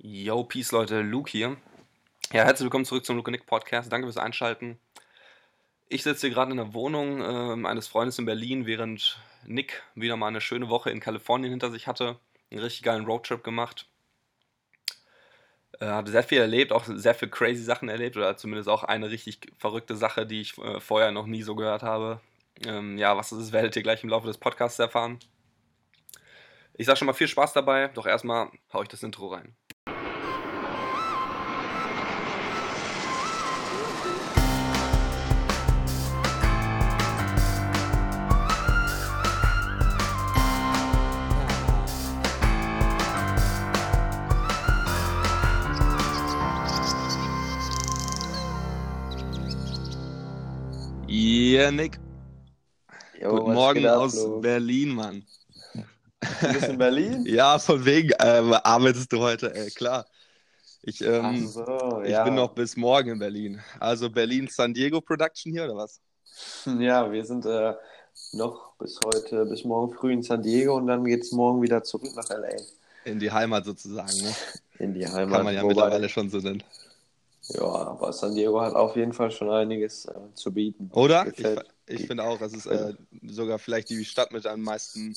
Yo, Peace Leute, Luke hier. Ja, herzlich willkommen zurück zum Luke Nick Podcast. Danke fürs Einschalten. Ich sitze hier gerade in der Wohnung äh, eines Freundes in Berlin, während Nick wieder mal eine schöne Woche in Kalifornien hinter sich hatte. Einen richtig geilen Roadtrip gemacht. Äh, hatte sehr viel erlebt, auch sehr viel crazy Sachen erlebt oder zumindest auch eine richtig verrückte Sache, die ich äh, vorher noch nie so gehört habe. Ähm, ja, was das ist, werdet ihr gleich im Laufe des Podcasts erfahren. Ich sage schon mal viel Spaß dabei, doch erstmal hau ich das Intro rein. Yeah, Nick. Jo, Guten Morgen ab, aus Flo? Berlin, Mann. Du bist in Berlin? Ja, von wegen ähm, arbeitest du heute, äh, klar. Ich, ähm, so, ich ja. bin noch bis morgen in Berlin. Also Berlin San Diego Production hier oder was? Ja, wir sind äh, noch bis heute, bis morgen früh in San Diego und dann geht's morgen wieder zurück nach LA. In die Heimat sozusagen, ne? In die Heimat. Kann man ja Wobei- mittlerweile schon so nennen. Ja, aber San Diego hat auf jeden Fall schon einiges äh, zu bieten. Oder? Ich, Gefällt. ich finde auch, es ist äh, sogar vielleicht die Stadt mit am meisten,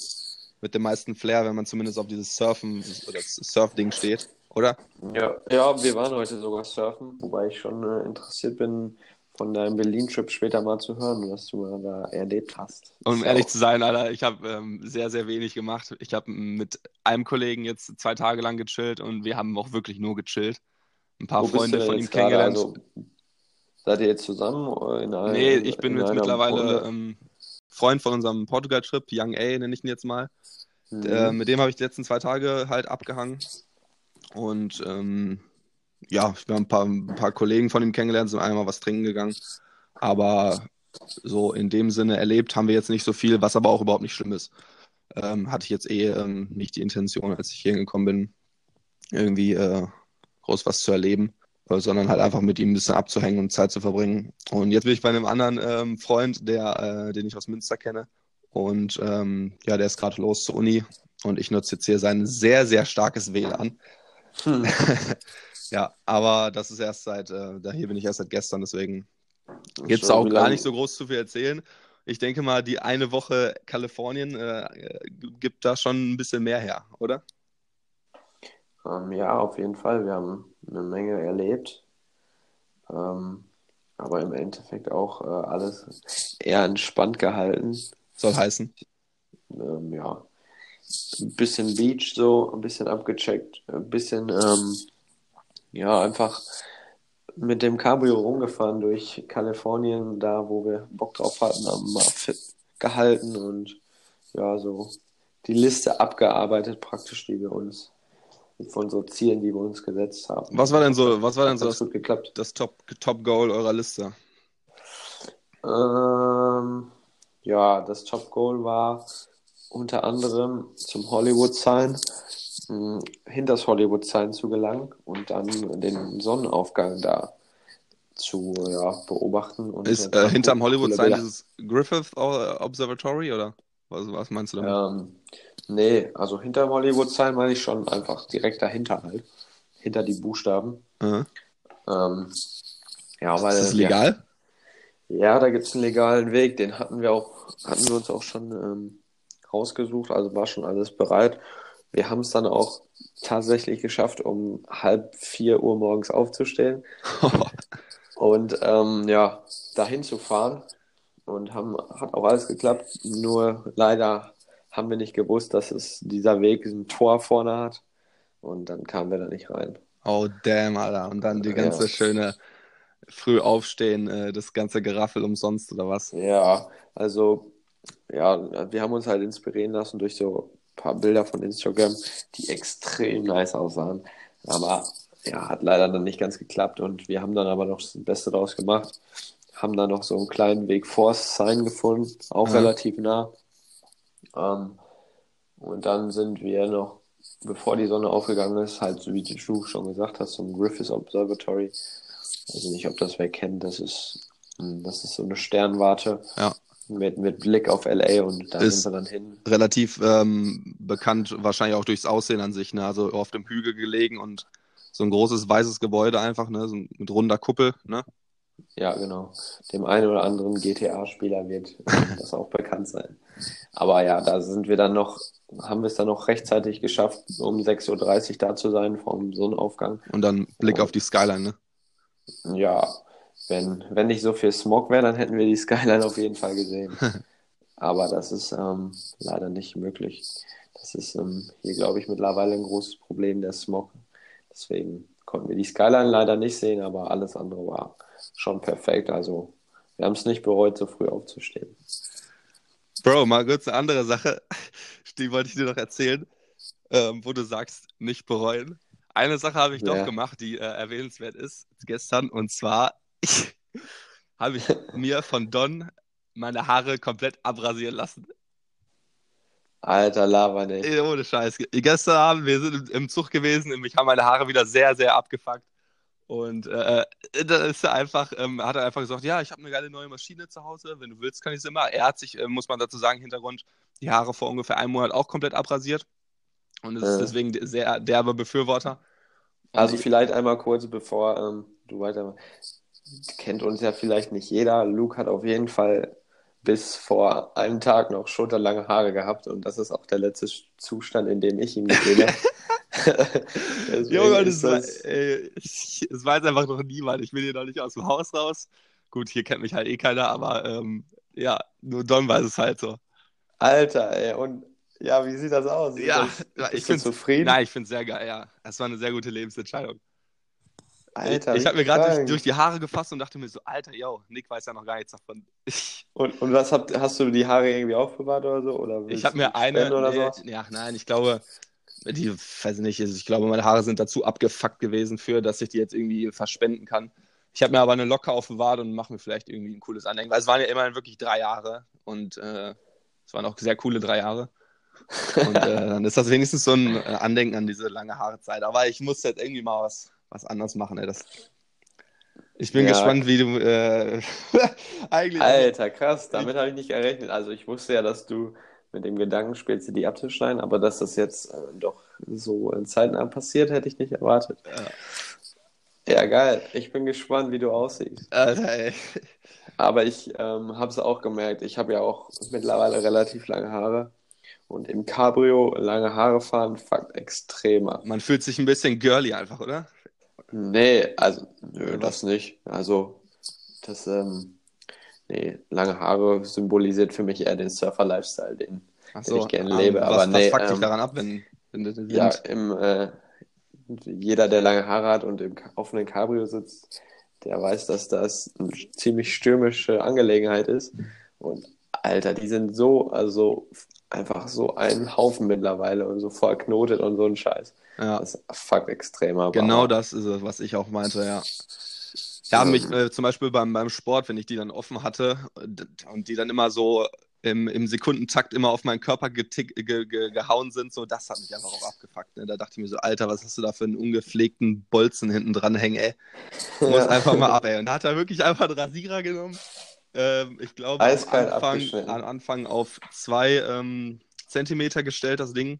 mit dem meisten Flair, wenn man zumindest auf dieses Surfen oder das Surfding steht, oder? Ja, ja, wir waren heute sogar surfen, wobei ich schon äh, interessiert bin, von deinem Berlin-Trip später mal zu hören, was du da erlebt hast. Um Ist ehrlich auch- zu sein, Alter, ich habe ähm, sehr, sehr wenig gemacht. Ich habe mit einem Kollegen jetzt zwei Tage lang gechillt und wir haben auch wirklich nur gechillt. Ein paar Wo Freunde von ihm kennengelernt. Also, seid ihr jetzt zusammen in einer, nee, ich bin in jetzt mittlerweile ähm, Freund von unserem Portugal-Trip, Young A nenne ich ihn jetzt mal. Mhm. Äh, mit dem habe ich die letzten zwei Tage halt abgehangen. Und ähm, ja, ich habe ein paar, ein paar Kollegen von ihm kennengelernt, sind einmal was trinken gegangen. Aber so in dem Sinne erlebt haben wir jetzt nicht so viel, was aber auch überhaupt nicht schlimm ist. Ähm, hatte ich jetzt eh ähm, nicht die Intention, als ich hier gekommen bin, irgendwie äh, groß was zu erleben, äh, sondern halt einfach mit ihm ein bisschen abzuhängen und Zeit zu verbringen. Und jetzt bin ich bei einem anderen ähm, Freund, der, äh, den ich aus Münster kenne. Und ähm, ja, der ist gerade los zur Uni und ich nutze jetzt hier sein sehr, sehr starkes WLAN. Hm. Ja, aber das ist erst seit, äh, da hier bin ich erst seit gestern, deswegen gibt es auch gar nicht so groß zu viel erzählen. Ich denke mal, die eine Woche Kalifornien äh, äh, gibt da schon ein bisschen mehr her, oder? Ähm, ja, auf jeden Fall. Wir haben eine Menge erlebt. Ähm, aber im Endeffekt auch äh, alles eher entspannt gehalten. Soll heißen. Ähm, ja, ein bisschen Beach so, ein bisschen abgecheckt, ein bisschen, ähm, ja, einfach mit dem Cabrio rumgefahren durch Kalifornien, da wo wir Bock drauf hatten, haben mal fit gehalten und ja, so die Liste abgearbeitet praktisch, die wir uns von so Zielen, die wir uns gesetzt haben. Was war denn so, was war denn so das, das Top, Top Goal eurer Liste? Ähm, ja, das Top Goal war unter anderem zum Hollywood Sign, mh, hinter das Hollywood Sign zu gelangen und dann den Sonnenaufgang da zu ja, beobachten. Und Ist äh, hinterm Hollywood Bilder. dieses Griffith Observatory oder was, was meinst du damit? Ähm, nee, also hinter dem Hollywood Sign meine ich schon einfach direkt dahinter halt. Hinter die Buchstaben. Äh, Ähm, ja, weil ist das legal? Ja, da gibt es einen legalen Weg, den hatten wir auch, hatten wir uns auch schon ähm, rausgesucht, also war schon alles bereit. Wir haben es dann auch tatsächlich geschafft, um halb vier Uhr morgens aufzustehen und ähm, ja, dahin zu fahren. Und haben, hat auch alles geklappt. Nur leider haben wir nicht gewusst, dass es dieser Weg ein Tor vorne hat. Und dann kamen wir da nicht rein. Oh, damn, Alter. Und dann die Ja. ganze schöne früh aufstehen, äh, das ganze Geraffel umsonst oder was? Ja, also, ja, wir haben uns halt inspirieren lassen durch so ein paar Bilder von Instagram, die extrem nice aussahen. Aber ja, hat leider dann nicht ganz geklappt und wir haben dann aber noch das Beste draus gemacht. Haben dann noch so einen kleinen Weg vor Sign gefunden, auch Ja. relativ nah. Ähm, und dann sind wir noch, bevor die Sonne aufgegangen ist, halt, so wie du schon gesagt hast, zum Griffith Observatory. Ich weiß nicht, ob das wer kennt, das ist, hm, das ist so eine Sternwarte Ja. mit, mit Blick auf LA und da Ist- sind wir dann hin. Relativ ähm, bekannt, wahrscheinlich auch durchs Aussehen an sich, ne? Also auf dem Hügel gelegen und so ein großes weißes Gebäude einfach, ne? So mit runder Kuppel, ne? Ja, genau. Dem einen oder anderen GTA-Spieler wird das auch bekannt sein. Aber ja, da sind wir dann noch, haben wir es dann noch rechtzeitig geschafft, um 6.30 Uhr da zu sein vom Sonnenaufgang. Und dann Blick auf die Skyline, ne? Ja, wenn, wenn nicht so viel Smog wäre, dann hätten wir die Skyline auf jeden Fall gesehen. Aber das ist ähm, leider nicht möglich. Das ist ähm, hier, glaube ich, mittlerweile ein großes Problem, der Smog. Deswegen konnten wir die Skyline leider nicht sehen, aber alles andere war schon perfekt. Also wir haben es nicht bereut, so früh aufzustehen. Bro, mal kurz eine andere Sache, die wollte ich dir noch erzählen, ähm, wo du sagst, nicht bereuen. Eine Sache habe ich ja. doch gemacht, die äh, erwähnenswert ist gestern, und zwar habe ich mir von Don meine Haare komplett abrasieren lassen. Alter, Lava nicht. Ohne Scheiß. Gestern Abend, wir sind im Zug gewesen und mich haben meine Haare wieder sehr, sehr abgefuckt. Und äh, äh, da ist er einfach, ähm, hat er einfach gesagt, ja, ich habe eine geile neue Maschine zu Hause, wenn du willst, kann ich es immer. Er hat sich, äh, muss man dazu sagen, Hintergrund, die Haare vor ungefähr einem Monat auch komplett abrasiert. Und ist äh. deswegen sehr derbe Befürworter. Also vielleicht einmal kurz, bevor ähm, du weitermachst. Kennt uns ja vielleicht nicht jeder. Luke hat auf jeden Fall bis vor einem Tag noch schulterlange Haare gehabt und das ist auch der letzte Zustand, in dem ich ihn gesehen habe. Junge, das, das... War, ey, ich, es weiß einfach noch niemand. Ich will hier noch nicht aus dem Haus raus. Gut, hier kennt mich halt eh keiner, aber ähm, ja, nur Don weiß es halt so. Alter, ey, und ja, wie sieht das aus? Ja, das, ich bin zufrieden. Nein, ich finde es sehr geil, ja. Es war eine sehr gute Lebensentscheidung. Alter, ich, ich habe mir gerade durch, die Haare gefasst und dachte mir so, Alter, yo, Nick weiß ja noch gar nichts davon. und, und was habt, hast du die Haare irgendwie aufbewahrt oder so? Oder ich habe mir eine. Oder nee, so? Ja, nein, ich glaube, die, weiß nicht, ich glaube, meine Haare sind dazu abgefuckt gewesen für, dass ich die jetzt irgendwie verspenden kann. Ich habe mir aber eine Locke aufbewahrt und mache mir vielleicht irgendwie ein cooles Andenken, weil es waren ja immerhin wirklich drei Jahre und äh, es waren auch sehr coole drei Jahre. Und äh, dann ist das wenigstens so ein äh, Andenken an diese lange Haarezeit. Aber ich muss jetzt irgendwie mal was, was anderes machen. Ey. Das, ich bin ja. gespannt, wie du äh, eigentlich. Alter, krass, damit habe ich nicht gerechnet. Also ich wusste ja, dass du mit dem Gedanken spielst, die abzuschneiden, aber dass das jetzt äh, doch so in zeitnah passiert, hätte ich nicht erwartet. Ja. ja, geil. Ich bin gespannt, wie du aussiehst. Alter, ey. Aber ich ähm, habe es auch gemerkt. Ich habe ja auch mittlerweile relativ lange Haare. Und im Cabrio lange Haare fahren fuckt extremer. Man fühlt sich ein bisschen girly einfach, oder? Nee, also, nö, das nicht. Also, das, ähm, Nee, lange Haare symbolisiert für mich eher den Surfer-Lifestyle, den, so, den ich gerne um, lebe. Was, Aber was nee, fuckt ähm, dich daran ab, wenn, wenn du Ja, im, äh, jeder, der lange Haare hat und im offenen Cabrio sitzt, der weiß, dass das eine ziemlich stürmische Angelegenheit ist. Und Alter, die sind so, also einfach so ein Haufen mittlerweile und so voll knotet und so ein Scheiß. Ja. Das fuckt extrem ab. Genau das ist es, was ich auch meinte, ja. Ja, mich äh, zum Beispiel beim, beim Sport, wenn ich die dann offen hatte und die dann immer so im, im Sekundentakt immer auf meinen Körper getick, ge, ge, gehauen sind, so das hat mich einfach auch abgefuckt. Ne? Da dachte ich mir so, Alter, was hast du da für einen ungepflegten Bolzen hinten dran hängen, ey? Du musst ja. einfach mal ab, ey. Und da hat er wirklich einfach einen Rasierer genommen. Ähm, ich glaube, am Anfang, am Anfang auf zwei ähm, Zentimeter gestellt, das Ding.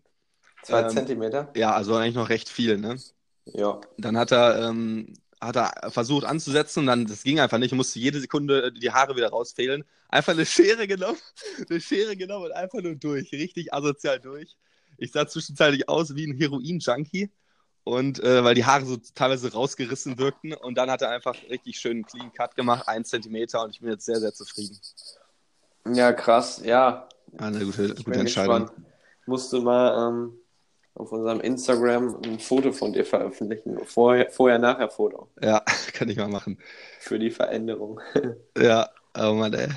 Zwei ähm, Zentimeter? Ja, also eigentlich noch recht viel, ne? Ja. Dann hat er ähm, hat er versucht anzusetzen und dann, das ging einfach nicht, musste jede Sekunde die Haare wieder rausfehlen. Einfach eine Schere genommen, eine Schere genommen und einfach nur durch, richtig asozial durch. Ich sah zwischenzeitlich aus wie ein Heroin-Junkie und äh, weil die Haare so teilweise rausgerissen wirkten und dann hat er einfach richtig schön einen Clean Cut gemacht, ein Zentimeter und ich bin jetzt sehr, sehr zufrieden. Ja, krass, ja. Eine gute, gute Entscheidung. Gespannt. Musste mal ähm, auf unserem Instagram ein Foto von dir veröffentlichen. Vorher, vorher Foto. Ja, kann ich mal machen. Für die Veränderung. ja, oh Mann, ey.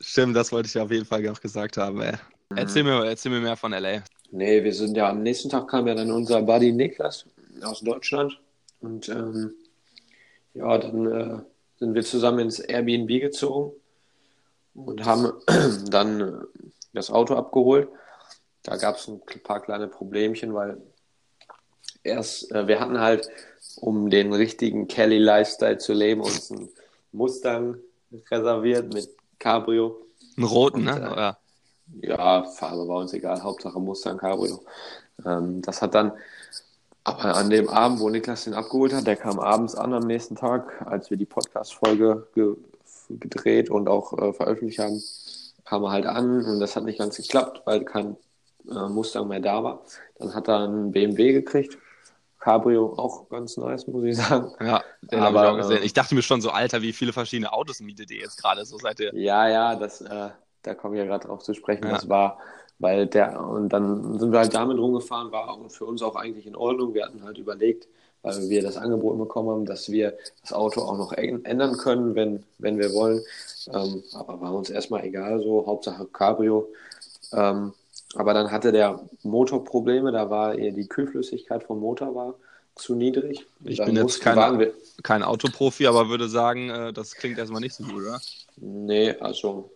Stimmt, das wollte ich auf jeden Fall auch gesagt haben, ey. Mhm. Erzähl, mir, erzähl mir mehr von LA. Nee, wir sind ja am nächsten Tag kam ja dann unser Buddy Niklas aus Deutschland. Und ähm, ja, dann äh, sind wir zusammen ins Airbnb gezogen und haben dann äh, das Auto abgeholt. Da gab es ein paar kleine Problemchen, weil erst, äh, wir hatten halt, um den richtigen Kelly-Lifestyle zu leben, uns einen Mustang reserviert mit Cabrio. Einen roten, Und, ne? Äh, ja, Farbe war uns egal, Hauptsache Mustang Cabrio. Ähm, das hat dann Aber an dem Abend, wo Niklas den abgeholt hat, der kam abends an am nächsten Tag, als wir die Podcast-Folge ge gedreht und auch äh, veröffentlicht haben, kam er halt an und das hat nicht ganz geklappt, weil kein äh, Mustang mehr da war. Dann hat er einen BMW gekriegt. Cabrio auch ganz nice, muss ich sagen. Ja, den habe ich auch gesehen. Ich dachte mir schon so, Alter, wie viele verschiedene Autos mietet ihr jetzt gerade so seit ihr. Ja, ja, das, äh, da komme ich ja gerade drauf zu sprechen. Ja. Das war, weil der, und dann sind wir halt damit rumgefahren, war für uns auch eigentlich in Ordnung. Wir hatten halt überlegt, weil wir das Angebot bekommen haben, dass wir das Auto auch noch ändern können, wenn, wenn wir wollen. Ähm, aber war uns erstmal egal, so Hauptsache Cabrio. Ähm, aber dann hatte der Motor Probleme, da war eher die Kühlflüssigkeit vom Motor war zu niedrig. Ich bin jetzt kein, kein Autoprofi, aber würde sagen, äh, das klingt erstmal nicht so gut, oder? Nee, also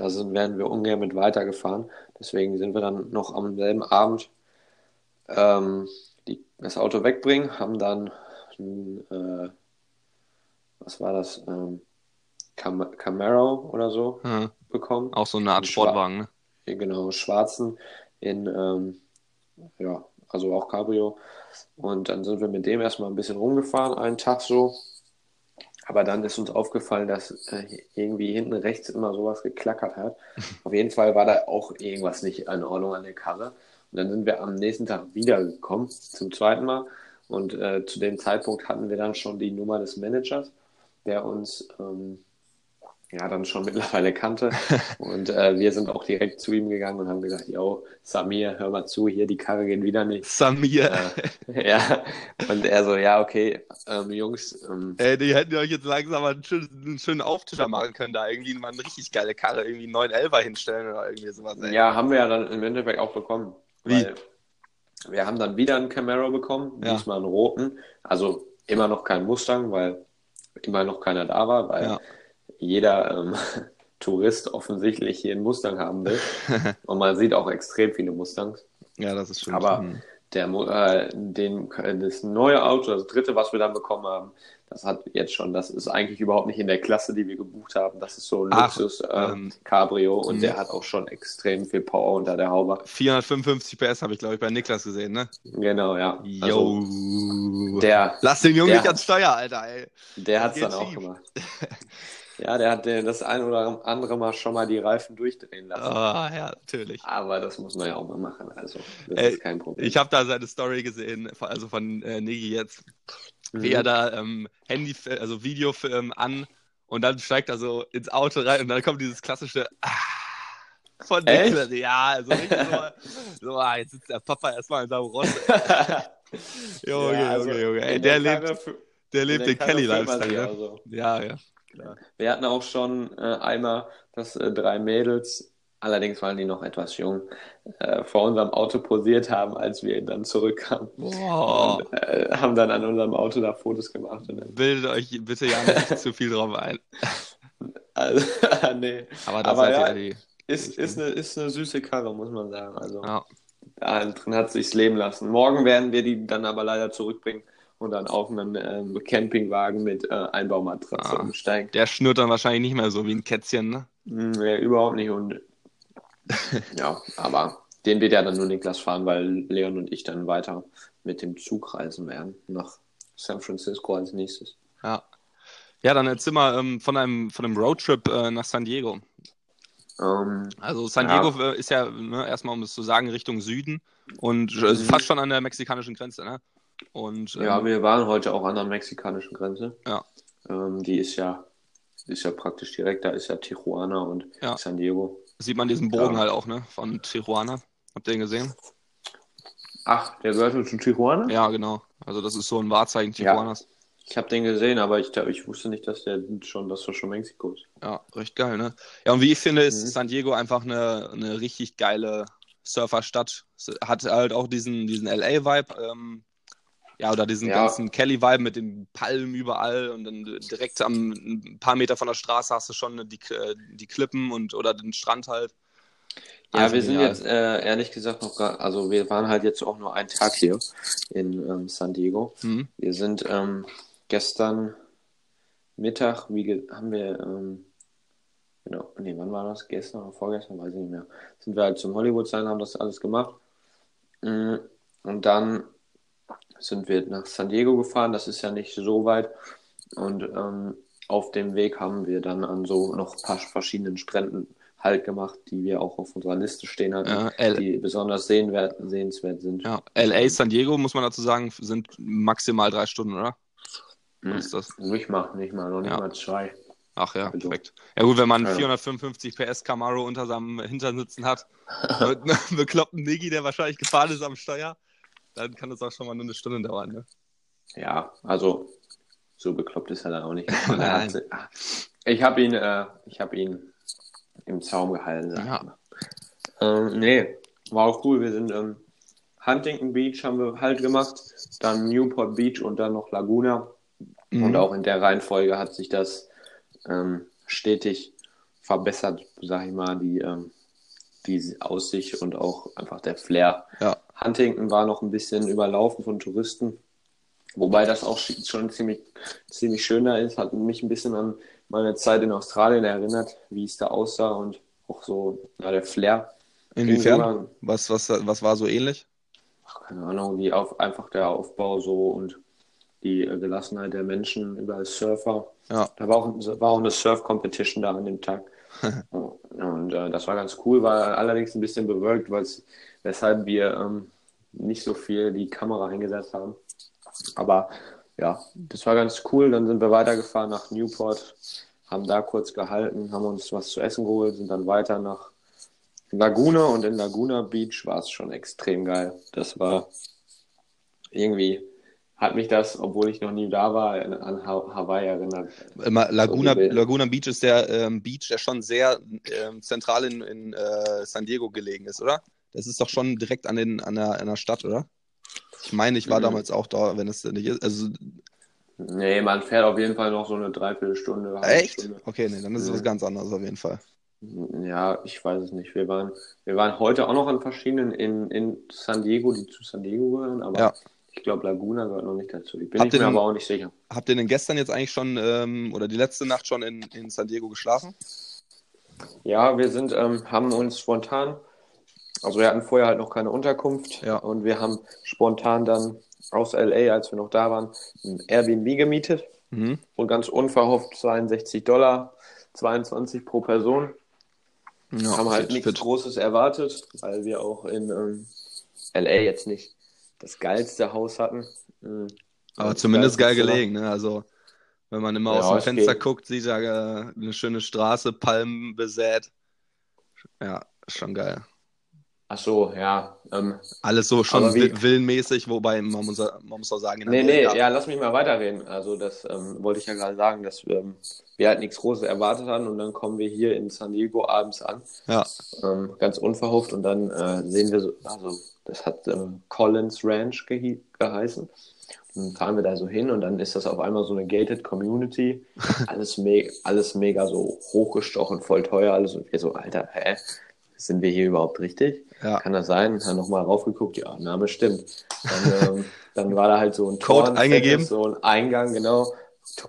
da sind, werden wir ungern mit weitergefahren. Deswegen sind wir dann noch am selben Abend ähm, die, das Auto wegbringen, haben dann, äh, was war das, ähm, Cam Camaro oder so hm. bekommen. Auch so eine Art Sportwagen, ne? Genau, schwarzen in, ähm, ja, also auch Cabrio. Und dann sind wir mit dem erstmal ein bisschen rumgefahren, einen Tag so. Aber dann ist uns aufgefallen, dass äh, irgendwie hinten rechts immer sowas geklackert hat. Auf jeden Fall war da auch irgendwas nicht in Ordnung an der Karre. Und dann sind wir am nächsten Tag wiedergekommen, zum zweiten Mal. Und äh, zu dem Zeitpunkt hatten wir dann schon die Nummer des Managers, der uns ähm, ja dann schon mittlerweile kannte. Und äh, wir sind auch direkt zu ihm gegangen und haben gesagt, yo, Samir, hör mal zu, hier die Karre geht wieder nicht. Samir. Äh, ja. Und er so, ja, okay, ähm, Jungs. Ähm, Ey, die hätten euch jetzt langsam mal einen schönen, einen schönen Auftischer machen können, da irgendwie mal eine richtig geile Karre, irgendwie einen 911er hinstellen oder irgendwie sowas. Ey. Ja, haben wir ja dann im Endeffekt auch bekommen. Wie? wir haben dann wieder einen Camaro bekommen, ja. diesmal einen roten. Also immer noch kein Mustang, weil immer noch keiner da war, weil ja jeder ähm, Tourist offensichtlich hier einen Mustang haben will. Und man sieht auch extrem viele Mustangs. Ja, das ist schön. Aber der, äh, den, das neue Auto, das dritte, was wir dann bekommen haben, das hat jetzt schon, das ist eigentlich überhaupt nicht in der Klasse, die wir gebucht haben. Das ist so ein Ach, Luxus äh, ähm, Cabrio und mh. der hat auch schon extrem viel Power unter der Haube. 455 PS habe ich, glaube ich, bei Niklas gesehen, ne? Genau, ja. Yo. Also, der, Lass den Jungen nicht ans Steuer, Alter, ey. Der hat es dann auch gemacht. Ja, der hat das ein oder andere Mal schon mal die Reifen durchdrehen lassen. Ah, ja, natürlich. Aber das muss man ja auch mal machen. Also, das Ey, ist kein Problem. Ich habe da seine Story gesehen, also von äh, Negi jetzt, mhm. wie er da ähm, Handy, also Video ähm, an und dann steigt er so ins Auto rein und dann kommt dieses klassische ah, von Niklas. Ja, also so, so ah, jetzt sitzt der Papa erstmal in seinem Ross. Junge, ja, also Junge, Junge. Der lebt, der lebt den Kelly-Lifestyle. Ja? So. ja, ja. Klar. Wir hatten auch schon äh, einmal, dass äh, drei Mädels, allerdings waren die noch etwas jung, äh, vor unserem Auto posiert haben, als wir dann zurückkamen. Wow. Und, äh, haben dann an unserem Auto da Fotos gemacht. Bildet euch bitte ja nicht zu viel drauf ein. Also, nee. Aber, das Aber ja, die, ist, ist, eine, ist eine süße Karre, muss man sagen. Also, ja. da drin hat sich's leben lassen. Morgen werden wir die dann aber leider zurückbringen und dann auf einen ähm, Campingwagen mit äh, Einbaumatratze ah, umsteigen. Der schnurrt dann wahrscheinlich nicht mehr so wie ein Kätzchen, ne? Nee, hm, überhaupt nicht. Und ja, aber den wird ja dann nur Niklas fahren, weil Leon und ich dann weiter mit dem Zug reisen werden nach San Francisco als nächstes. Ja. Ja, dann erzähl mal ähm, von, einem, von einem Roadtrip äh, nach San Diego. Um, ähm, also San Diego ja. Äh, ist ja ne, erstmal, um es zu sagen, Richtung Süden und äh, mhm. fast schon an der mexikanischen Grenze, ne? Und, ja, ähm, wir waren heute auch an der mexikanischen Grenze. Ja. Ähm, die ist ja, ist ja praktisch direkt, da ist ja Tijuana und ja. San Diego. Sieht man diesen Bogen ja. halt auch, ne? Von Tijuana. Habt ihr den gesehen? Ach, der gehört zu Tijuana? Ja, genau. Also das ist so ein Wahrzeichen Tijuanas. Ja. Ich habe den gesehen, aber ich, ich wusste nicht, dass der schon, dass das schon Mexiko ist. Ja, recht geil, ne? Ja, und wie ich finde, ist mhm. San Diego einfach eine, eine richtig geile Surferstadt. Hat halt auch diesen, diesen LA-Vibe. Ähm, ja, oder diesen ja. ganzen Kelly-Vibe mit den Palmen überall und dann direkt am ein paar Meter von der Straße hast du schon die, äh, die Klippen und oder den Strand halt. Ja, also wir sind jetzt äh, ehrlich gesagt noch gar, also wir waren halt jetzt auch nur einen Tag hier in ähm, San Diego. Mhm. Wir sind ähm, gestern Mittag, wie haben wir, ähm, genau, nee, wann war das? Gestern oder vorgestern, weiß ich nicht mehr. Sind wir halt zum Hollywood sein, haben das alles gemacht. Mm, und dann sind wir nach San Diego gefahren. Das ist ja nicht so weit. Und ähm, auf dem Weg haben wir dann an so noch ein paar verschiedenen Stränden Halt gemacht, die wir auch auf unserer Liste stehen hatten, Ja, die besonders sehenswert, sehenswert sind. Ja, LA, San Diego, muss man dazu sagen, sind maximal drei Stunden, oder? Hm. Ist das? Nicht mal, nicht mal, noch nicht Ja. mal zwei. Ach ja, Also. perfekt. Ja gut, wenn man Ja. 455 PS Camaro unter seinem Hintern sitzen hat, mit einem bekloppten Niggi, der wahrscheinlich gefahren ist am Steuer, dann kann das auch schon mal nur eine Stunde dauern, ne? Ja, also so bekloppt ist er dann auch nicht. Ich habe ihn, äh, ich habe ihn im Zaum gehalten. Ja. Ähm, nee, war auch cool. Wir sind ähm, Huntington Beach haben wir halt gemacht, dann Newport Beach und dann noch Laguna. Mhm. Und auch in der Reihenfolge hat sich das ähm, stetig verbessert, sag ich mal, die, ähm, die Aussicht und auch einfach der Flair. Ja. Huntington war noch ein bisschen überlaufen von Touristen, wobei das auch sch- schon ziemlich, ziemlich schön da ist. Hat mich ein bisschen an meine Zeit in Australien erinnert, wie es da aussah und auch so na, der Flair. Inwiefern? Was, was, was war so ähnlich? ach, keine Ahnung, wie auf, einfach der Aufbau so und die Gelassenheit der Menschen, überall Surfer. Ja. Da war auch, war auch eine Surf-Competition da an dem Tag. Und äh, das war ganz cool, war allerdings ein bisschen bewölkt, weshalb wir ähm, nicht so viel die Kamera eingesetzt haben. Aber ja, das war ganz cool. Dann sind wir weitergefahren nach Newport, haben da kurz gehalten, haben uns was zu essen geholt, sind dann weiter nach Laguna und in Laguna Beach war es schon extrem geil. Das war irgendwie, hat mich das, obwohl ich noch nie da war, an an Ha- Hawaii erinnert. Immer Laguna. Laguna Beach ist der ähm, Beach, der schon sehr ähm, zentral in, in äh, San Diego gelegen ist, oder? Das ist doch schon direkt an, den, an, der, an der Stadt, oder? Ich meine, ich war Mhm. damals auch da, wenn es nicht ist. Also, Nee, man fährt auf jeden Fall noch so eine Dreiviertelstunde. echt? Stunde. Okay, nee, dann ist es Mhm. was ganz anderes auf jeden Fall. Ja, ich weiß es nicht. Wir waren, wir waren heute auch noch an verschiedenen in, in San Diego, die zu San Diego gehören, aber Ja. Ich glaube, Laguna gehört noch nicht dazu. Ich bin Habt mir denn- aber auch nicht sicher. Habt ihr denn gestern jetzt eigentlich schon ähm, oder die letzte Nacht schon in, in San Diego geschlafen? Ja, wir sind, ähm, haben uns spontan, also wir hatten vorher halt noch keine Unterkunft Ja. und wir haben spontan dann aus LA, als wir noch da waren, ein Airbnb gemietet Mhm. und ganz unverhofft 62 Dollar, 22 pro Person. Ja, haben halt nichts fit. Großes erwartet, weil wir auch in ähm, LA jetzt nicht das geilste Haus hatten. Mhm. Aber Das zumindest geil gelegen, ne? Also, wenn man immer Ja, aus dem Fenster geht. guckt, sieht ja äh, eine schöne Straße, Palmen besät. Ja, schon geil. Ach so, ja. Ähm, Alles so schon wie- wi- villenmäßig, wobei man muss, man muss auch sagen, nee, nee, Amerika- ja, lass mich mal weiterreden. Also das ähm, wollte ich ja gerade sagen, dass ähm, wir halt nichts Großes erwartet hatten und dann kommen wir hier in San Diego abends an, Ja, ähm, ganz unverhofft und dann äh, sehen wir so, also das hat ähm, Collins Ranch gehi- geheißen. Und dann fahren wir da so hin und dann ist das auf einmal so eine gated Community. Alles, me alles mega so hochgestochen, voll teuer, alles und wir so, Alter, hä? Sind wir hier überhaupt richtig? ja. Kann das sein? Dann nochmal raufgeguckt, ja, Name stimmt. Dann, ähm, dann war da halt so ein Code Tor, ein eingegeben? so ein Eingang, genau.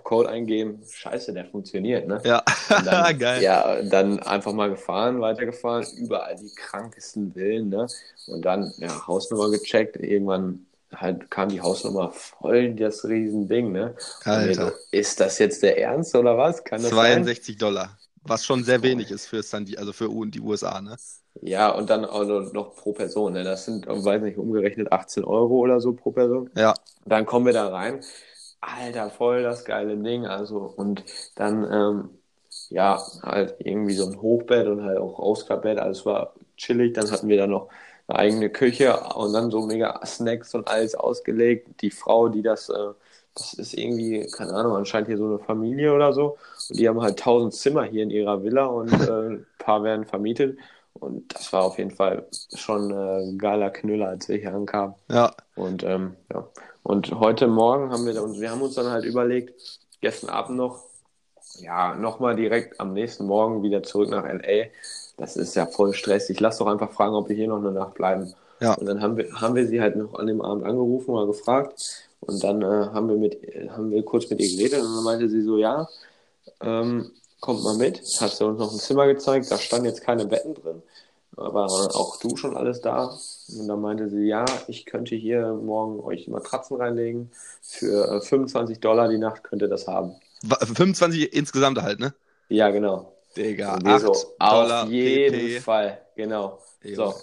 Code eingeben, scheiße, der funktioniert, ne? Ja, dann, geil. Ja, dann einfach mal gefahren, weitergefahren, überall die krankesten Villen, ne? Und dann, ja, Hausnummer gecheckt, irgendwann halt kam die Hausnummer voll das Riesending, ne? Alter. ist das jetzt der Ernst oder was? Kann das sein? 62 Dollar. Was schon sehr wenig ist für San Di also für U- die USA, ne? Ja, und dann auch noch noch pro Person, ne? Das sind, weiß nicht, umgerechnet 18 Euro oder so pro Person. Ja, Dann kommen wir da rein. Alter, voll das geile Ding. Also, und dann, ähm, ja, halt irgendwie so ein Hochbett und halt auch Ausklappbett. Alles war chillig. Dann hatten wir da noch eine eigene Küche und dann so mega Snacks und alles ausgelegt. Die Frau, die das, äh, das ist irgendwie, keine Ahnung, anscheinend hier so eine Familie oder so. Und die haben halt tausend Zimmer hier in ihrer Villa und äh, ein paar werden vermietet. Und das war auf jeden Fall schon äh, ein geiler Knüller, als wir hier ankamen. ja. Und ähm, ja. Und heute Morgen haben wir uns, wir haben uns dann halt überlegt, gestern Abend noch, ja, nochmal direkt am nächsten Morgen wieder zurück nach LA. Das ist ja voll stressig. Lass doch einfach fragen, ob wir hier noch eine Nacht bleiben. Ja. Und dann haben wir, haben wir sie halt noch an dem Abend angerufen oder gefragt. Und dann äh, haben wir mit, haben wir kurz mit ihr geredet und dann meinte sie so, ja, ähm, kommt mal mit. Hat sie uns noch ein Zimmer gezeigt, da standen jetzt keine Betten drin. war auch du schon alles da? Und dann meinte sie, ja, ich könnte hier morgen euch Matratzen reinlegen. Für 25 äh, Dollar die Nacht könnt ihr das haben. 25 insgesamt halt, ne? Ja, genau. Digga, 8 so, Dollar Auf jeden PP. Fall, genau. Jo. So,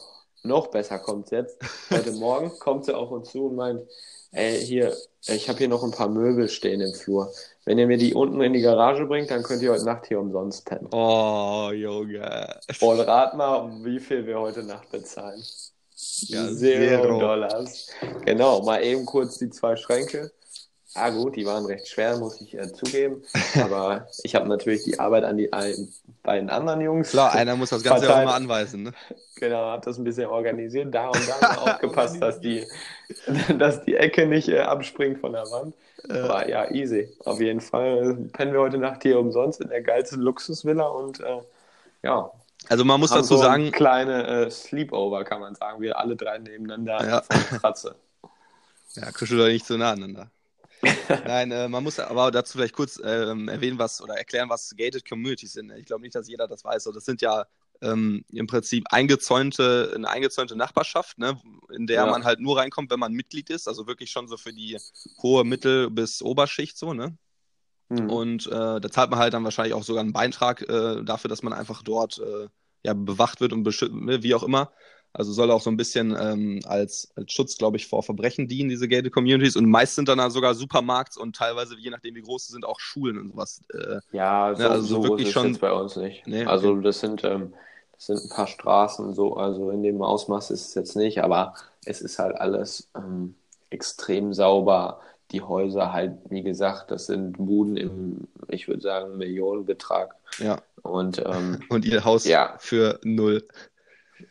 noch besser kommt's jetzt. Heute Morgen kommt sie auf uns zu und meint, ey, hier, ich habe hier noch ein paar Möbel stehen im Flur. Wenn ihr mir die unten in die Garage bringt, dann könnt ihr heute Nacht hier umsonst pennen. Oh, Junge. Und rat mal, wie viel wir heute Nacht bezahlen. Ja, Zero, Zero Dollars. Genau, mal eben kurz die zwei Schränke. Ah gut, die waren recht schwer, muss ich äh, zugeben. Aber ich habe natürlich die Arbeit an die ein, beiden anderen Jungs. Klar, einer muss das Ganze auch immer anweisen. Ne? Genau, habe das ein bisschen organisiert. Da und da aufgepasst, dass die, dass die Ecke nicht äh, abspringt von der Wand. Aber ja, easy. Auf jeden Fall pennen wir heute Nacht hier umsonst in der geilsten Luxusvilla und äh, ja. Also man muss dazu so sagen. Kleine äh, Sleepover, kann man sagen. Wir alle drei nebeneinander ja. von der Kratze. Ja, kuschelt doch nicht zu nah aneinander. Nein, äh, man muss aber dazu vielleicht kurz ähm, erwähnen, was oder erklären, was Gated Communities sind. Ich glaube nicht, dass jeder das weiß. Das sind ja ähm, im Prinzip eingezäunte, eine eingezäunte Nachbarschaft, ne, in der ja. man halt nur reinkommt, wenn man Mitglied ist. Also wirklich schon so für die hohe Mittel- bis Oberschicht so, ne? Mhm. Und äh, da zahlt man halt dann wahrscheinlich auch sogar einen Beitrag äh, dafür, dass man einfach dort äh, ja, bewacht wird und ne, wie auch immer. Also soll auch so ein bisschen ähm, als, als Schutz, glaube ich, vor Verbrechen dienen, diese gated Communities. Und meist sind dann sogar Supermarkts und teilweise, je nachdem wie groß sie sind, auch Schulen und sowas. Äh, ja, so, ne, also so wirklich schon bei uns nicht. Nee, also okay. das sind, ähm, das sind ein paar Straßen so, also in dem Ausmaß ist es jetzt nicht, aber es ist halt alles ähm, extrem sauber. Die Häuser halt, wie gesagt, das sind Buden im, ich würde sagen, Millionenbetrag. Ja. Und, ähm, und ihr Haus ja. für null.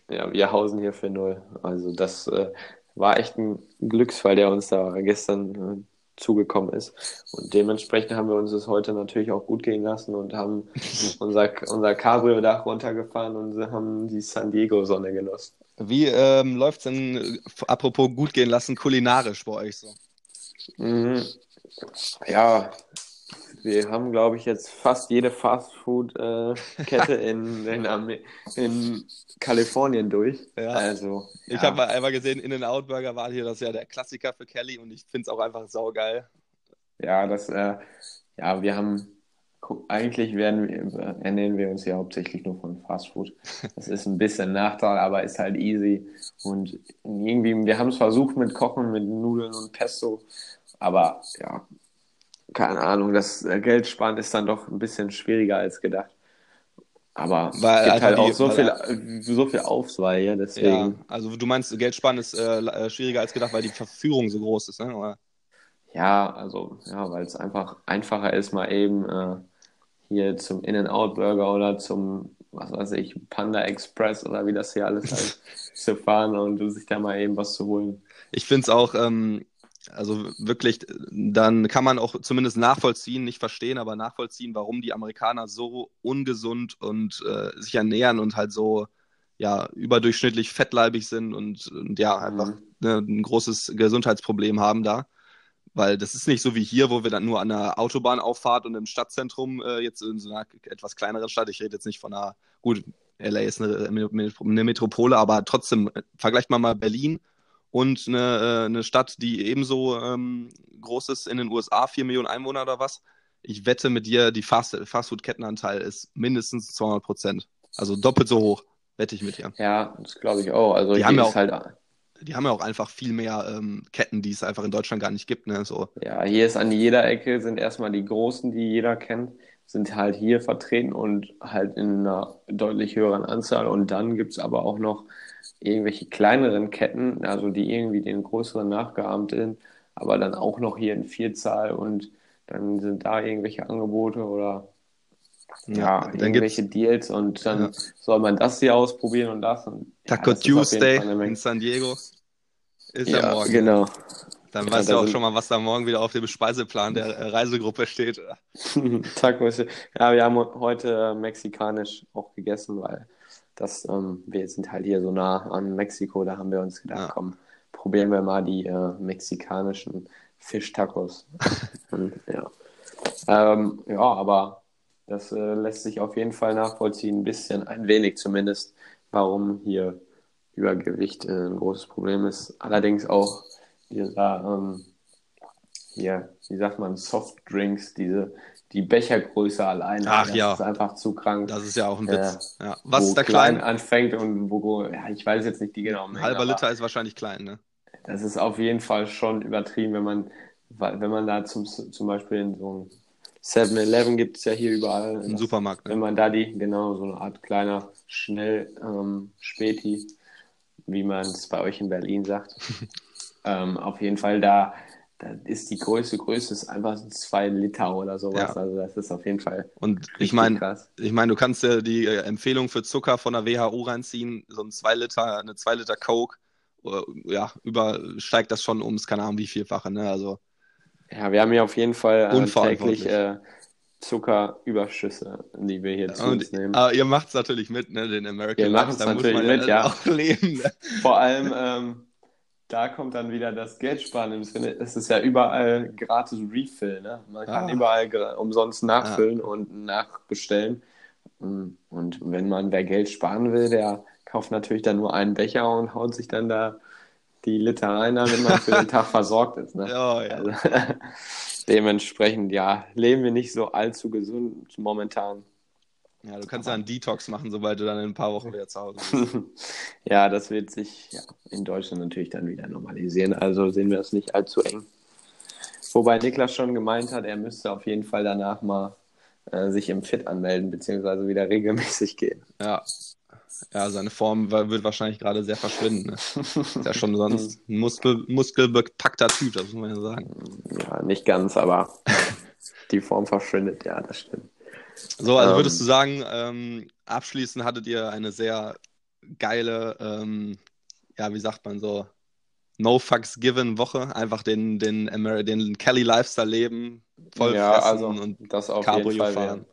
Ja, wir hausen hier für null. Also das äh, war echt ein Glücksfall, der uns da gestern äh, zugekommen ist. Und dementsprechend haben wir uns das heute natürlich auch gut gehen lassen und haben unser, unser Cabrio-Dach runtergefahren und haben die San Diego-Sonne genossen. Wie ähm, läuft es denn, apropos gut gehen lassen, kulinarisch bei euch so? Mhm. Ja, wir haben, glaube ich, jetzt fast jede Fastfood-Kette in, in, in, Kalifornien durch. Ja. Also, ja. Ich habe mal einmal gesehen, In-N-Out Burger war hier das ja der Klassiker für Kelly und ich finde es auch einfach saugeil. Ja, das, äh, ja, wir haben, eigentlich werden ernähren wir uns ja hauptsächlich nur von Fastfood. Das ist ein bisschen Nachteil, aber ist halt easy. Und irgendwie, wir haben es versucht mit Kochen, mit Nudeln und Pesto, aber ja, keine Ahnung, das äh, Geld sparen ist dann doch ein bisschen schwieriger als gedacht. Aber weil es gibt halt auch so viel, so viel Auswahl hier, deswegen. Ja, also du meinst, Geld sparen ist äh, äh, schwieriger als gedacht, weil die Verführung so groß ist, ne? Oder? Ja, also, ja, weil es einfach einfacher ist, mal eben äh, hier zum In-N-Out-Burger oder zum, was weiß ich, Panda Express oder wie das hier alles heißt, zu fahren und sich da mal eben was zu holen. Ich finde es auch, ähm, also wirklich, dann kann man auch zumindest nachvollziehen, nicht verstehen, aber nachvollziehen, warum die Amerikaner so ungesund und äh, sich ernähren und halt so ja überdurchschnittlich fettleibig sind und, und ja einfach mhm. ne, ein großes Gesundheitsproblem haben da. Weil das ist nicht so wie hier, wo wir dann nur an einer Autobahnauffahrt und im Stadtzentrum, äh, jetzt in so einer etwas kleineren Stadt, ich rede jetzt nicht von einer, gut, LA ist eine, eine Metropole, aber trotzdem, äh, vergleicht mal mal Berlin und eine, äh, eine Stadt, die ebenso ähm, groß ist in den USA, 4 Millionen Einwohner oder was. Ich wette mit dir, die Fast Fastfood-Kettenanteil ist mindestens 200 Prozent. Also doppelt so hoch, wette ich mit dir. Ja, das glaube ich auch. Also die haben ja auch, halt... die haben ja auch einfach viel mehr ähm, Ketten, die es einfach in Deutschland gar nicht gibt. Ne? So. Ja, hier ist an jeder Ecke sind erstmal die großen, die jeder kennt, sind halt hier vertreten und halt in einer deutlich höheren Anzahl. Und dann gibt es aber auch noch irgendwelche kleineren Ketten, also die irgendwie den größeren nachgeahmt sind, aber dann auch noch hier in Vielzahl und dann sind da irgendwelche Angebote oder ja, ja irgendwelche Deals und dann ja. soll man das hier ausprobieren und das. Und, Taco ja, Tuesday in San Diego ist ja, morgen. Genau. Dann weißt du auch schon mal, was da morgen wieder auf dem Speiseplan der äh, Reisegruppe steht. Tacos. Ja, wir haben heute mexikanisch auch gegessen, weil das, ähm, wir sind halt hier so nah an Mexiko, da haben wir uns gedacht, ja. komm, probieren wir mal die äh, mexikanischen Fischtacos. ja. Ähm, ja, aber das äh, lässt sich auf jeden Fall nachvollziehen, ein bisschen, ein wenig zumindest, warum hier Übergewicht äh, ein großes Problem ist. Allerdings auch dieser, ähm, hier, wie sagt man, Softdrinks, diese, die Bechergröße alleine. Ach das ja. ist einfach zu krank. Das ist ja auch ein Ja. Witz. Ja. Was wo ist da klein? anfängt und wo, ja, ich weiß jetzt nicht die genauen Mengen, halber Liter ist wahrscheinlich klein, ne? Das ist auf jeden Fall schon übertrieben, wenn man, wenn man da zum, zum Beispiel in so ein 7-Eleven gibt es ja hier überall. Im Das- Supermarkt, Wenn ne? man da die, genau, so eine Art kleiner Schnell ähm, wie man es bei euch in Berlin sagt. ähm, auf jeden Fall da, da ist die größte Größe ist einfach so zwei Liter oder sowas. Ja. Also das ist auf jeden Fall Und ich meine, ich meine, du kannst dir die äh, Empfehlung für Zucker von der WHO reinziehen, so ein 2 Liter, eine 2 Liter Coke, äh, ja, übersteigt das schon ums, keine Ahnung, wie vielfache, ne? Also, Ja, wir haben hier auf jeden Fall äh, täglich äh, Zuckerüberschüsse, die wir hier zu und, uns nehmen. aber ihr macht's natürlich mit, ne? Den American Wir machen's Lifestyle muss man mit, ja. auch leben. Ne? Vor allem, ähm, da kommt dann wieder das Geldsparen im Sinne, es ist ja überall gratis Refill, ne? Man kann Ah. überall umsonst nachfüllen und nachbestellen. Mm, Und wenn man wer Geld sparen will, der kauft natürlich dann nur einen Becher und haut sich dann da die Liter rein, damit man für den Tag versorgt ist. Ne? Ja, ja. Also, dementsprechend, ja, leben wir nicht so allzu gesund momentan. Ja, du kannst ja einen Detox machen, sobald du dann in ein paar Wochen wieder zu Hause bist. ja, das wird sich ja, in Deutschland natürlich dann wieder normalisieren. Also sehen wir das nicht allzu eng. Wobei Niklas schon gemeint hat, er müsste auf jeden Fall danach mal äh, sich im Fit anmelden, beziehungsweise wieder regelmäßig gehen. Ja. Ja, seine Form wird wahrscheinlich gerade sehr verschwinden. Ne? Ist ja schon sonst ein Muskel, muskelbepackter Typ, das muss man ja sagen. Ja, nicht ganz, aber die Form verschwindet, ja, das stimmt. So, also Ähm. würdest du sagen, ähm, abschließend hattet ihr eine sehr geile, ähm, ja, wie sagt man so, No Fucks Given Woche, einfach den, den, Amer den Kelly Lifestyle leben, voll ja, also und das auf Cabrio jeden Fall. fahren.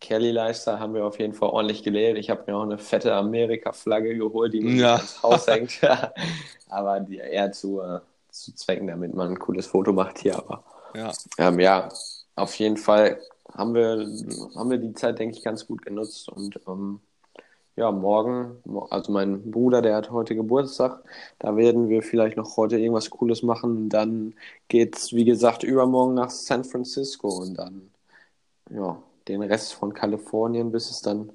Kelly Lifestyle haben wir auf jeden Fall ordentlich gelebt. Ich habe mir auch eine fette Amerika-Flagge geholt, die mir Ja. ins Haus hängt. aber die eher zu, äh, zu Zwecken, damit man ein cooles Foto macht hier. Aber ja, ähm, ja, auf jeden Fall haben wir, haben wir die Zeit, denke ich, ganz gut genutzt. Und ähm, ja, morgen, mo- also mein Bruder, der hat heute Geburtstag, da werden wir vielleicht noch heute irgendwas Cooles machen. Dann geht's, wie gesagt, übermorgen nach San Francisco und dann, ja, den Rest von Kalifornien, bis es dann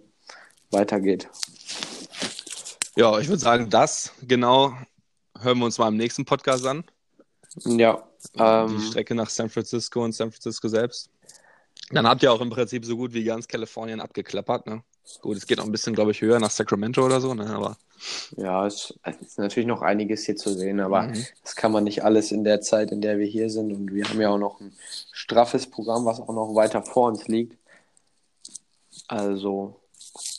weitergeht. ja, ich würde sagen, das genau hören wir uns mal im nächsten Podcast an. Ja, ähm, Die Strecke nach San Francisco und San Francisco selbst. Dann habt ihr auch im Prinzip so gut wie ganz Kalifornien abgeklappert, ne? Gut, es geht noch ein bisschen, glaube ich, höher nach Sacramento oder so, ne? Aber ja, es, ist natürlich noch einiges hier zu sehen, aber Mhm. das kann man nicht alles in der Zeit, in der wir hier sind. Und wir haben ja auch noch ein straffes Programm, was auch noch weiter vor uns liegt. Also,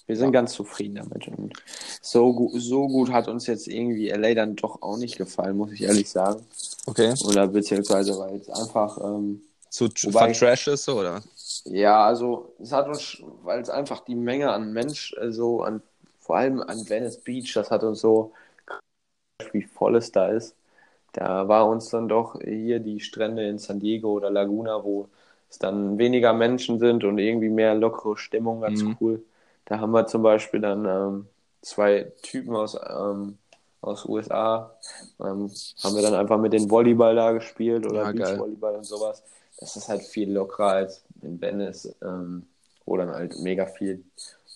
wir sind ganz zufrieden damit. Und so, gu so gut hat uns jetzt irgendwie LA dann doch auch nicht gefallen, muss ich ehrlich sagen. okay. Oder beziehungsweise, weil es einfach, ähm, Zu Wobei- vertrash ist, oder? Ja, also es hat uns, weil es einfach die Menge an Mensch, also an, vor allem an Venice Beach, das hat uns so, wie voll es da ist. Da war uns dann doch hier die Strände in San Diego oder Laguna, wo es dann weniger Menschen sind und irgendwie mehr lockere Stimmung, ganz Mhm. cool. Da haben wir zum Beispiel dann ähm, zwei Typen aus, ähm, aus USA, ähm, haben wir dann einfach mit den Volleyball da gespielt oder geil. Beachvolleyball und sowas. Das ist halt viel lockerer als in Venice, ähm, wo dann halt mega viel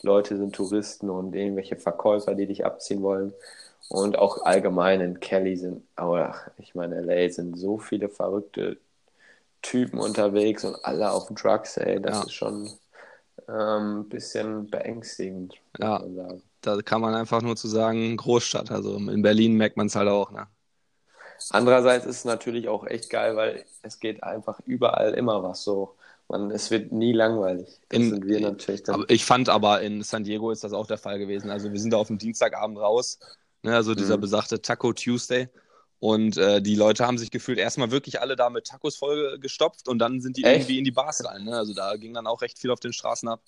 Leute sind, Touristen und irgendwelche Verkäufer, die dich abziehen wollen. Und auch allgemein in Kelly sind, aber ach, ich meine, LA sind so viele verrückte Typen unterwegs und alle auf Drugs, ey, das Ja. ist schon ähm, ein bisschen beängstigend, Ja. Da kann man einfach nur zu sagen, Großstadt. Also in Berlin merkt man es halt auch, ne? Andererseits ist es natürlich auch echt geil, weil es geht einfach überall immer was so. Man, es wird nie langweilig. Das In- sind wir natürlich dann. Ich fand aber in San Diego ist das auch der Fall gewesen. Also wir sind da auf dem Dienstagabend raus, ne, also dieser Mhm. besagte Taco Tuesday. Und äh, die Leute haben sich gefühlt erstmal wirklich alle da mit Tacos voll gestopft und dann sind die Echt? irgendwie in die Bars rein. Ne? Also da ging dann auch recht viel auf den Straßen ab.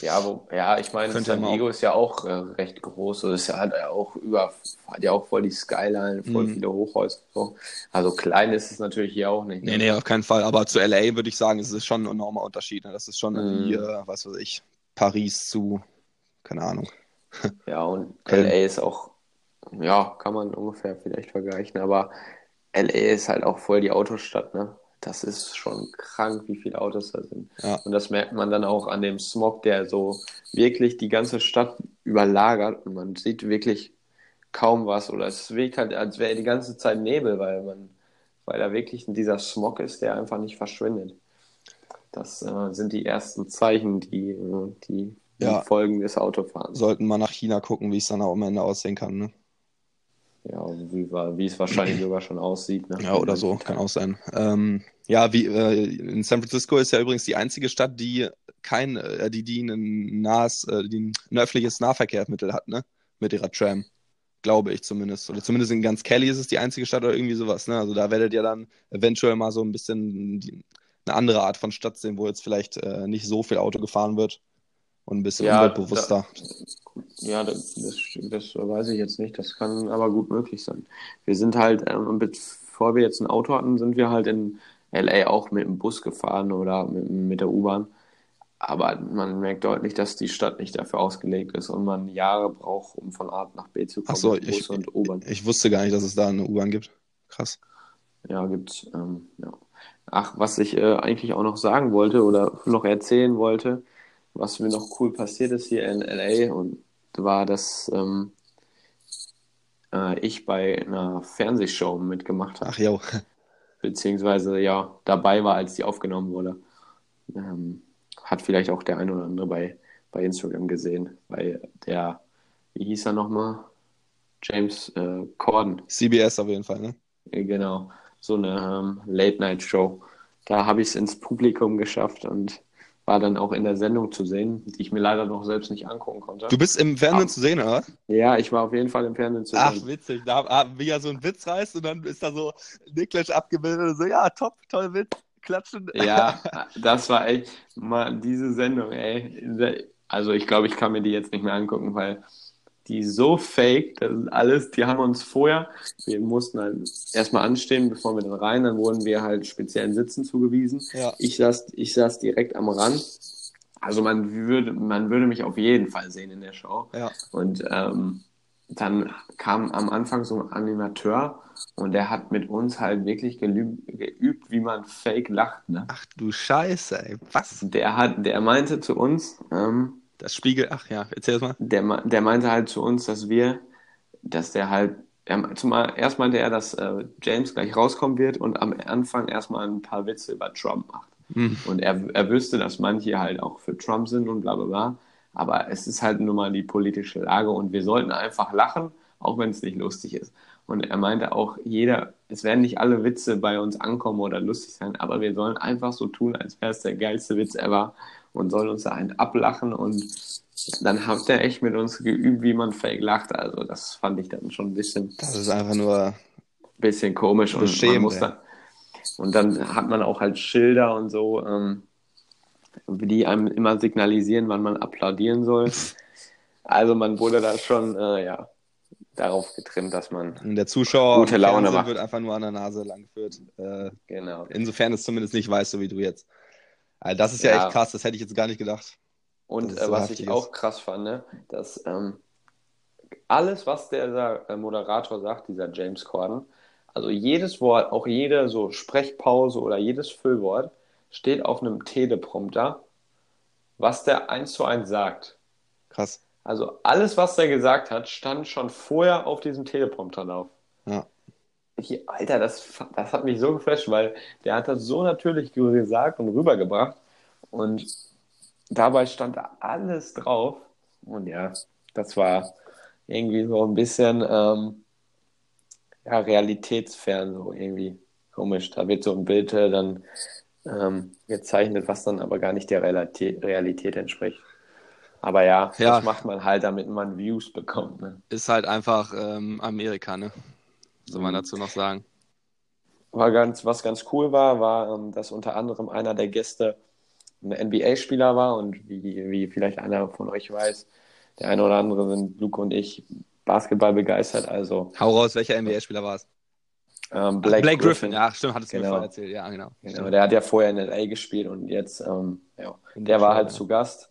Ja, wo, ja, ich meine, San Diego ist ja auch äh, recht groß. So ist ja halt auch über, hat ja auch voll die Skyline, voll Mhm. viele Hochhäuser. So. Also klein ist es natürlich hier auch nicht. ne? Nee, nee, auf keinen Fall. Aber zu LA würde ich sagen, es ist schon ein enormer Unterschied. Ne? Das ist schon Mhm. wie, äh, was weiß ich, Paris zu, keine Ahnung. Ja, und. LA ist auch, ja, kann man ungefähr vielleicht vergleichen, aber LA ist halt auch voll die Autostadt, ne? Das ist schon krank, wie viele Autos da sind. Ja. Und das merkt man dann auch an dem Smog, der so wirklich die ganze Stadt überlagert und man sieht wirklich kaum was oder es wirkt halt, als wäre die ganze Zeit Nebel, weil man, weil da wirklich dieser Smog ist, der einfach nicht verschwindet. Das äh, sind die ersten Zeichen, die, äh, die, die Ja. Folgen des Autofahrens. Sollten mal nach China gucken, wie es dann auch am Ende aussehen kann. Ne? Ja, wie, wa- wie es wahrscheinlich sogar schon aussieht. Ne? Ja, oder so, kann auch sein. Ähm, ja, wie äh, in San Francisco ist ja übrigens die einzige Stadt, die kein, äh, die, die ein nahes, äh, die ein öffentliches Nahverkehrsmittel hat, ne? Mit ihrer Tram. Glaube ich zumindest. Oder zumindest in ganz Kelly ist es die einzige Stadt oder irgendwie sowas, ne? Also da werdet ihr dann eventuell mal so ein bisschen die, eine andere Art von Stadt sehen, wo jetzt vielleicht äh, nicht so viel Auto gefahren wird und ein bisschen Ja, umweltbewusster. Ja, das, das, das weiß ich jetzt nicht. Das kann aber gut möglich sein. Wir sind halt, ähm, bevor wir jetzt ein Auto hatten, sind wir halt in LA auch mit dem Bus gefahren oder mit, mit der U-Bahn. Aber man merkt deutlich, dass die Stadt nicht dafür ausgelegt ist und man Jahre braucht, um von A nach B zu kommen. Ach so, mit Bus ich, ich wusste gar nicht, dass es da eine U-Bahn gibt. Krass. Ja, gibt's. Ähm, ja. Ach, was ich äh, eigentlich auch noch sagen wollte oder noch erzählen wollte, was mir noch cool passiert ist hier in LA und war, dass ähm, äh, ich bei einer Fernsehshow mitgemacht habe, Ach jo. beziehungsweise ja dabei war, als die aufgenommen wurde. Ähm, hat vielleicht auch der ein oder andere bei, bei Instagram gesehen, bei der, wie hieß er nochmal? James äh, Corden. CBS auf jeden Fall, ne? Äh, Genau, so eine ähm, Late-Night-Show. Da habe ich es ins Publikum geschafft und war dann auch in der Sendung zu sehen, die ich mir leider noch selbst nicht angucken konnte. Du bist im Fernsehen Ah. zu sehen, oder? Ja, ich war auf jeden Fall im Fernsehen zu Ach, sehen. witzig. Da ah, wie er so einen Witz reißt und dann ist da so Niklas abgebildet und so, ja, top, toll Witz, klatschen. Ja, das war echt mal diese Sendung, ey. Also ich glaube, ich kann mir die jetzt nicht mehr angucken, weil die so fake, das ist alles, die haben uns vorher, wir mussten halt erstmal anstehen, bevor wir dann rein, dann wurden wir halt speziellen Sitzen zugewiesen. Ja. Ich saß, ich saß direkt am Rand. Also man würde, man würde mich auf jeden Fall sehen in der Show. Ja. Und ähm, dann kam am Anfang so ein Animateur und der hat mit uns halt wirklich geübt, wie man fake lacht. Ne? Ach du Scheiße, ey. Was? Der hat, der meinte zu uns, ähm, Das Spiegel, ach ja, erzähl mal. der, der meinte halt zu uns, dass wir, dass der halt, er, zumal, erst meinte er, dass äh, James gleich rauskommen wird und am Anfang erstmal ein paar Witze über Trump macht. Hm. Und er, er wüsste, dass manche halt auch für Trump sind und bla bla bla. Aber es ist halt nun mal die politische Lage und wir sollten einfach lachen, auch wenn es nicht lustig ist. Und er meinte auch, jeder, es werden nicht alle Witze bei uns ankommen oder lustig sein, aber wir sollen einfach so tun, als wäre es der geilste Witz ever und sollen uns da einen ablachen und dann hat er echt mit uns geübt, wie man fake lacht. Also das fand ich dann schon ein bisschen, Das ist einfach nur. bisschen komisch und man muss dann, und dann hat man auch halt Schilder und so, ähm, die einem immer signalisieren, wann man applaudieren soll. Also man wurde da schon, äh, ja, darauf getrimmt, dass man, Der Zuschauer Gute Laune macht. wird einfach nur an der Nase langgeführt. Äh, genau. insofern es zumindest nicht weißt, so wie du jetzt. Also das ist ja, Ja. echt krass, das hätte ich jetzt gar nicht gedacht. Und äh, so was ich ist. auch krass fand, ne, dass ähm, alles, was der äh, Moderator sagt, dieser James Corden, also jedes Wort, auch jede so Sprechpause oder jedes Füllwort steht auf einem Teleprompter, was der eins zu eins sagt. Krass. Also alles, was er gesagt hat, stand schon vorher auf diesem Teleprompter drauf. Ja. Hier, Alter, das, das hat mich so geflasht, weil der hat das so natürlich gesagt und rübergebracht. Und dabei stand da alles drauf. Und ja, das war irgendwie so ein bisschen ähm, ja, realitätsfern, so irgendwie komisch. Da wird so ein Bild äh, dann ähm, gezeichnet, was dann aber gar nicht der Realität, Realität entspricht. Aber ja, Ja. das macht man halt, damit man Views bekommt. Ne? Ist halt einfach ähm, Amerika, ne? Soll man dazu noch sagen. War ganz, was ganz cool war, war, ähm, dass unter anderem einer der Gäste ein NBA-Spieler war und wie, wie vielleicht einer von euch weiß, der eine oder andere sind Luke und ich Basketball begeistert, also Hau raus, welcher NBA-Spieler war es? ähm, Blake, Blake, Griffin. ja, stimmt, hattest du mir Genau. vorhin erzählt. Ja, genau. Genau, der hat ja vorher in LA gespielt und jetzt, ähm, ja, der war halt ja. zu Gast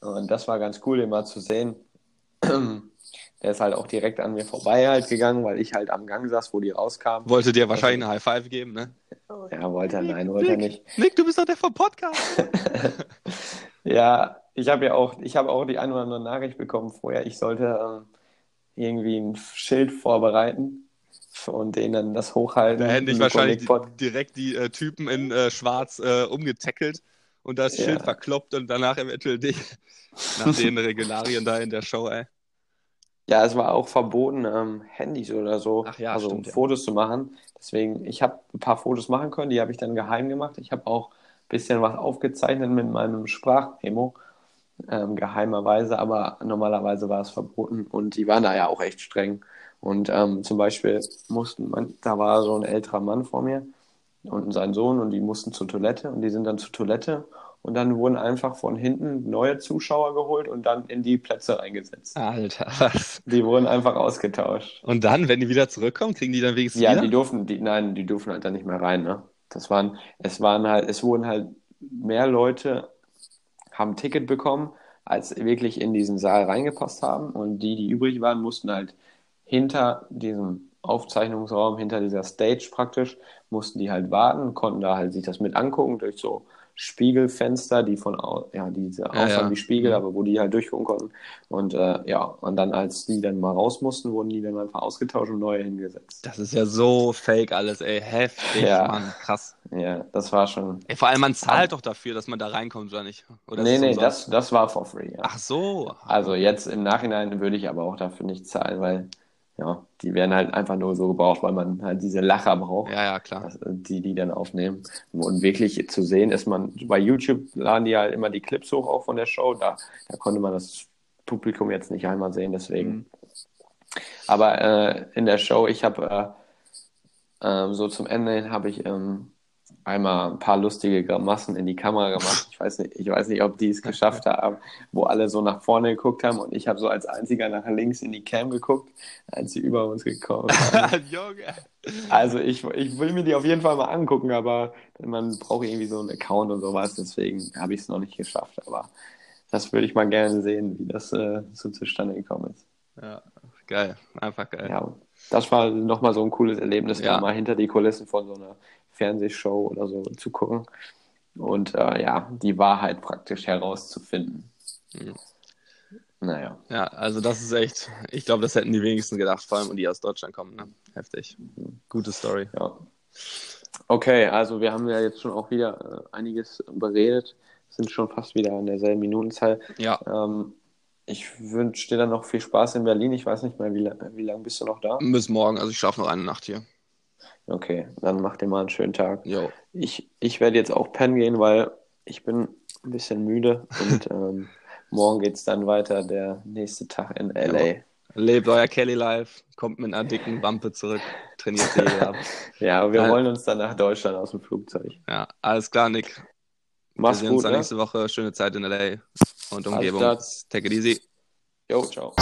und das war ganz cool, den mal zu sehen. Der ist halt auch direkt an mir vorbei halt gegangen, weil ich halt am Gang saß, wo die rauskamen. Wollte dir wahrscheinlich eine High Five geben, ne? Ja, wollte er, nein, wollte er nicht. Nick, du bist doch der vom Podcast. Ja, ich habe ja auch, ich habe auch die eine oder andere Nachricht bekommen vorher. Ich sollte ähm, irgendwie ein Schild vorbereiten und denen dann das hochhalten. Da Luke und wahrscheinlich direkt die äh, Typen in äh, Schwarz äh, umgetackelt und das Ja. Schild verkloppt und danach eventuell dich nach den Regularien da in der Show, ey. Ja, es war auch verboten, ähm, Handys oder so, Ach ja, also stimmt, ja. Fotos zu machen. Deswegen, ich habe ein paar Fotos machen können, die habe ich dann geheim gemacht. Ich habe auch ein bisschen was aufgezeichnet mit meinem Sprachmemo, ähm, geheimerweise, aber normalerweise war es verboten und die waren da ja auch echt streng. Und ähm, zum Beispiel mussten man, da war so ein älterer Mann vor mir und sein Sohn und die mussten zur Toilette und die sind dann zur Toilette und dann wurden einfach von hinten neue Zuschauer geholt und dann in die Plätze reingesetzt. Alter, was? Die wurden einfach ausgetauscht. Und dann, wenn die wieder zurückkommen, kriegen die dann wenigstens Ja, wieder? die durften, die, nein, die durften halt dann nicht mehr rein, ne? Das waren, es waren halt, es wurden halt mehr Leute, haben ein Ticket bekommen, als wirklich in diesen Saal reingepasst haben. Und die, die übrig waren, mussten halt hinter diesem Aufzeichnungsraum, hinter dieser Stage praktisch, mussten die halt warten, konnten da halt sich das mit angucken durch so Spiegelfenster, die von, ja, diese Ja, aussahen ja. wie Spiegel, Mhm. aber wo die halt durchgucken konnten. Und äh, ja, und dann, als die dann mal raus mussten, wurden die dann einfach ausgetauscht und neue hingesetzt. Das ist ja so fake alles, ey. Heftig, Ja. Mann. Krass. Ja, das war schon. Ey, vor allem, man zahlt doch dafür, dass man da reinkommt, oder nicht? Oder nee, nee, das, das war for free. Ja. Ach so. Also jetzt im Nachhinein würde ich aber auch dafür nicht zahlen, weil ja, die werden halt einfach nur so gebraucht, weil man halt diese Lacher braucht, Ja, ja, klar. das- die die dann aufnehmen. Und wirklich zu sehen ist man, bei YouTube laden die halt immer die Clips hoch auch von der Show, da, da konnte man das Publikum jetzt nicht einmal sehen, deswegen. Mhm. Aber äh, in der Show, ich habe äh, ähm, so zum Ende hin habe ich ähm, einmal ein paar lustige Grimassen in die Kamera gemacht. Ich weiß nicht, ich weiß nicht, ob die es geschafft haben, wo alle so nach vorne geguckt haben und ich habe so als einziger nach links in die Cam geguckt, als sie über uns gekommen. Junge. Also ich, ich will mir die auf jeden Fall mal angucken, aber man braucht irgendwie so einen Account und sowas, deswegen habe ich es noch nicht geschafft. Aber das würde ich mal gerne sehen, wie das äh, so zustande gekommen ist. Ja, geil. Einfach geil. Ja, das war nochmal so ein cooles Erlebnis, Ja. da mal hinter die Kulissen von so einer Fernsehshow oder so zu gucken und äh, ja, die Wahrheit praktisch herauszufinden. Mhm. Naja, Ja, also das ist echt, ich glaube, das hätten die wenigsten gedacht, vor allem die aus Deutschland kommen. Ne? Heftig. Gute Story. ja. Okay, also wir haben ja jetzt schon auch wieder äh, einiges beredet, sind schon fast wieder an derselben Minutenzahl. Ja, Ähm, ich wünsche dir dann noch viel Spaß in Berlin. Ich weiß nicht mehr, wie, wie lange bist du noch da? bis morgen. Also ich schlafe noch eine Nacht hier. Okay, dann mach dir mal einen schönen Tag. Jo. Ich, ich werde jetzt auch pennen gehen, weil ich bin ein bisschen müde und ähm, morgen geht es dann weiter, der nächste Tag in LA. Lebt euer Kelly Life, kommt mit einer dicken Wampe zurück, trainiert sie ab. Ja, wir Äh, wollen uns dann nach Deutschland aus dem Flugzeug. Ja, alles klar, Nick. Mach's Wir sehen uns gut, dann ne? nächste Woche. Schöne Zeit in LA und Umgebung. Take it easy. Jo, ciao.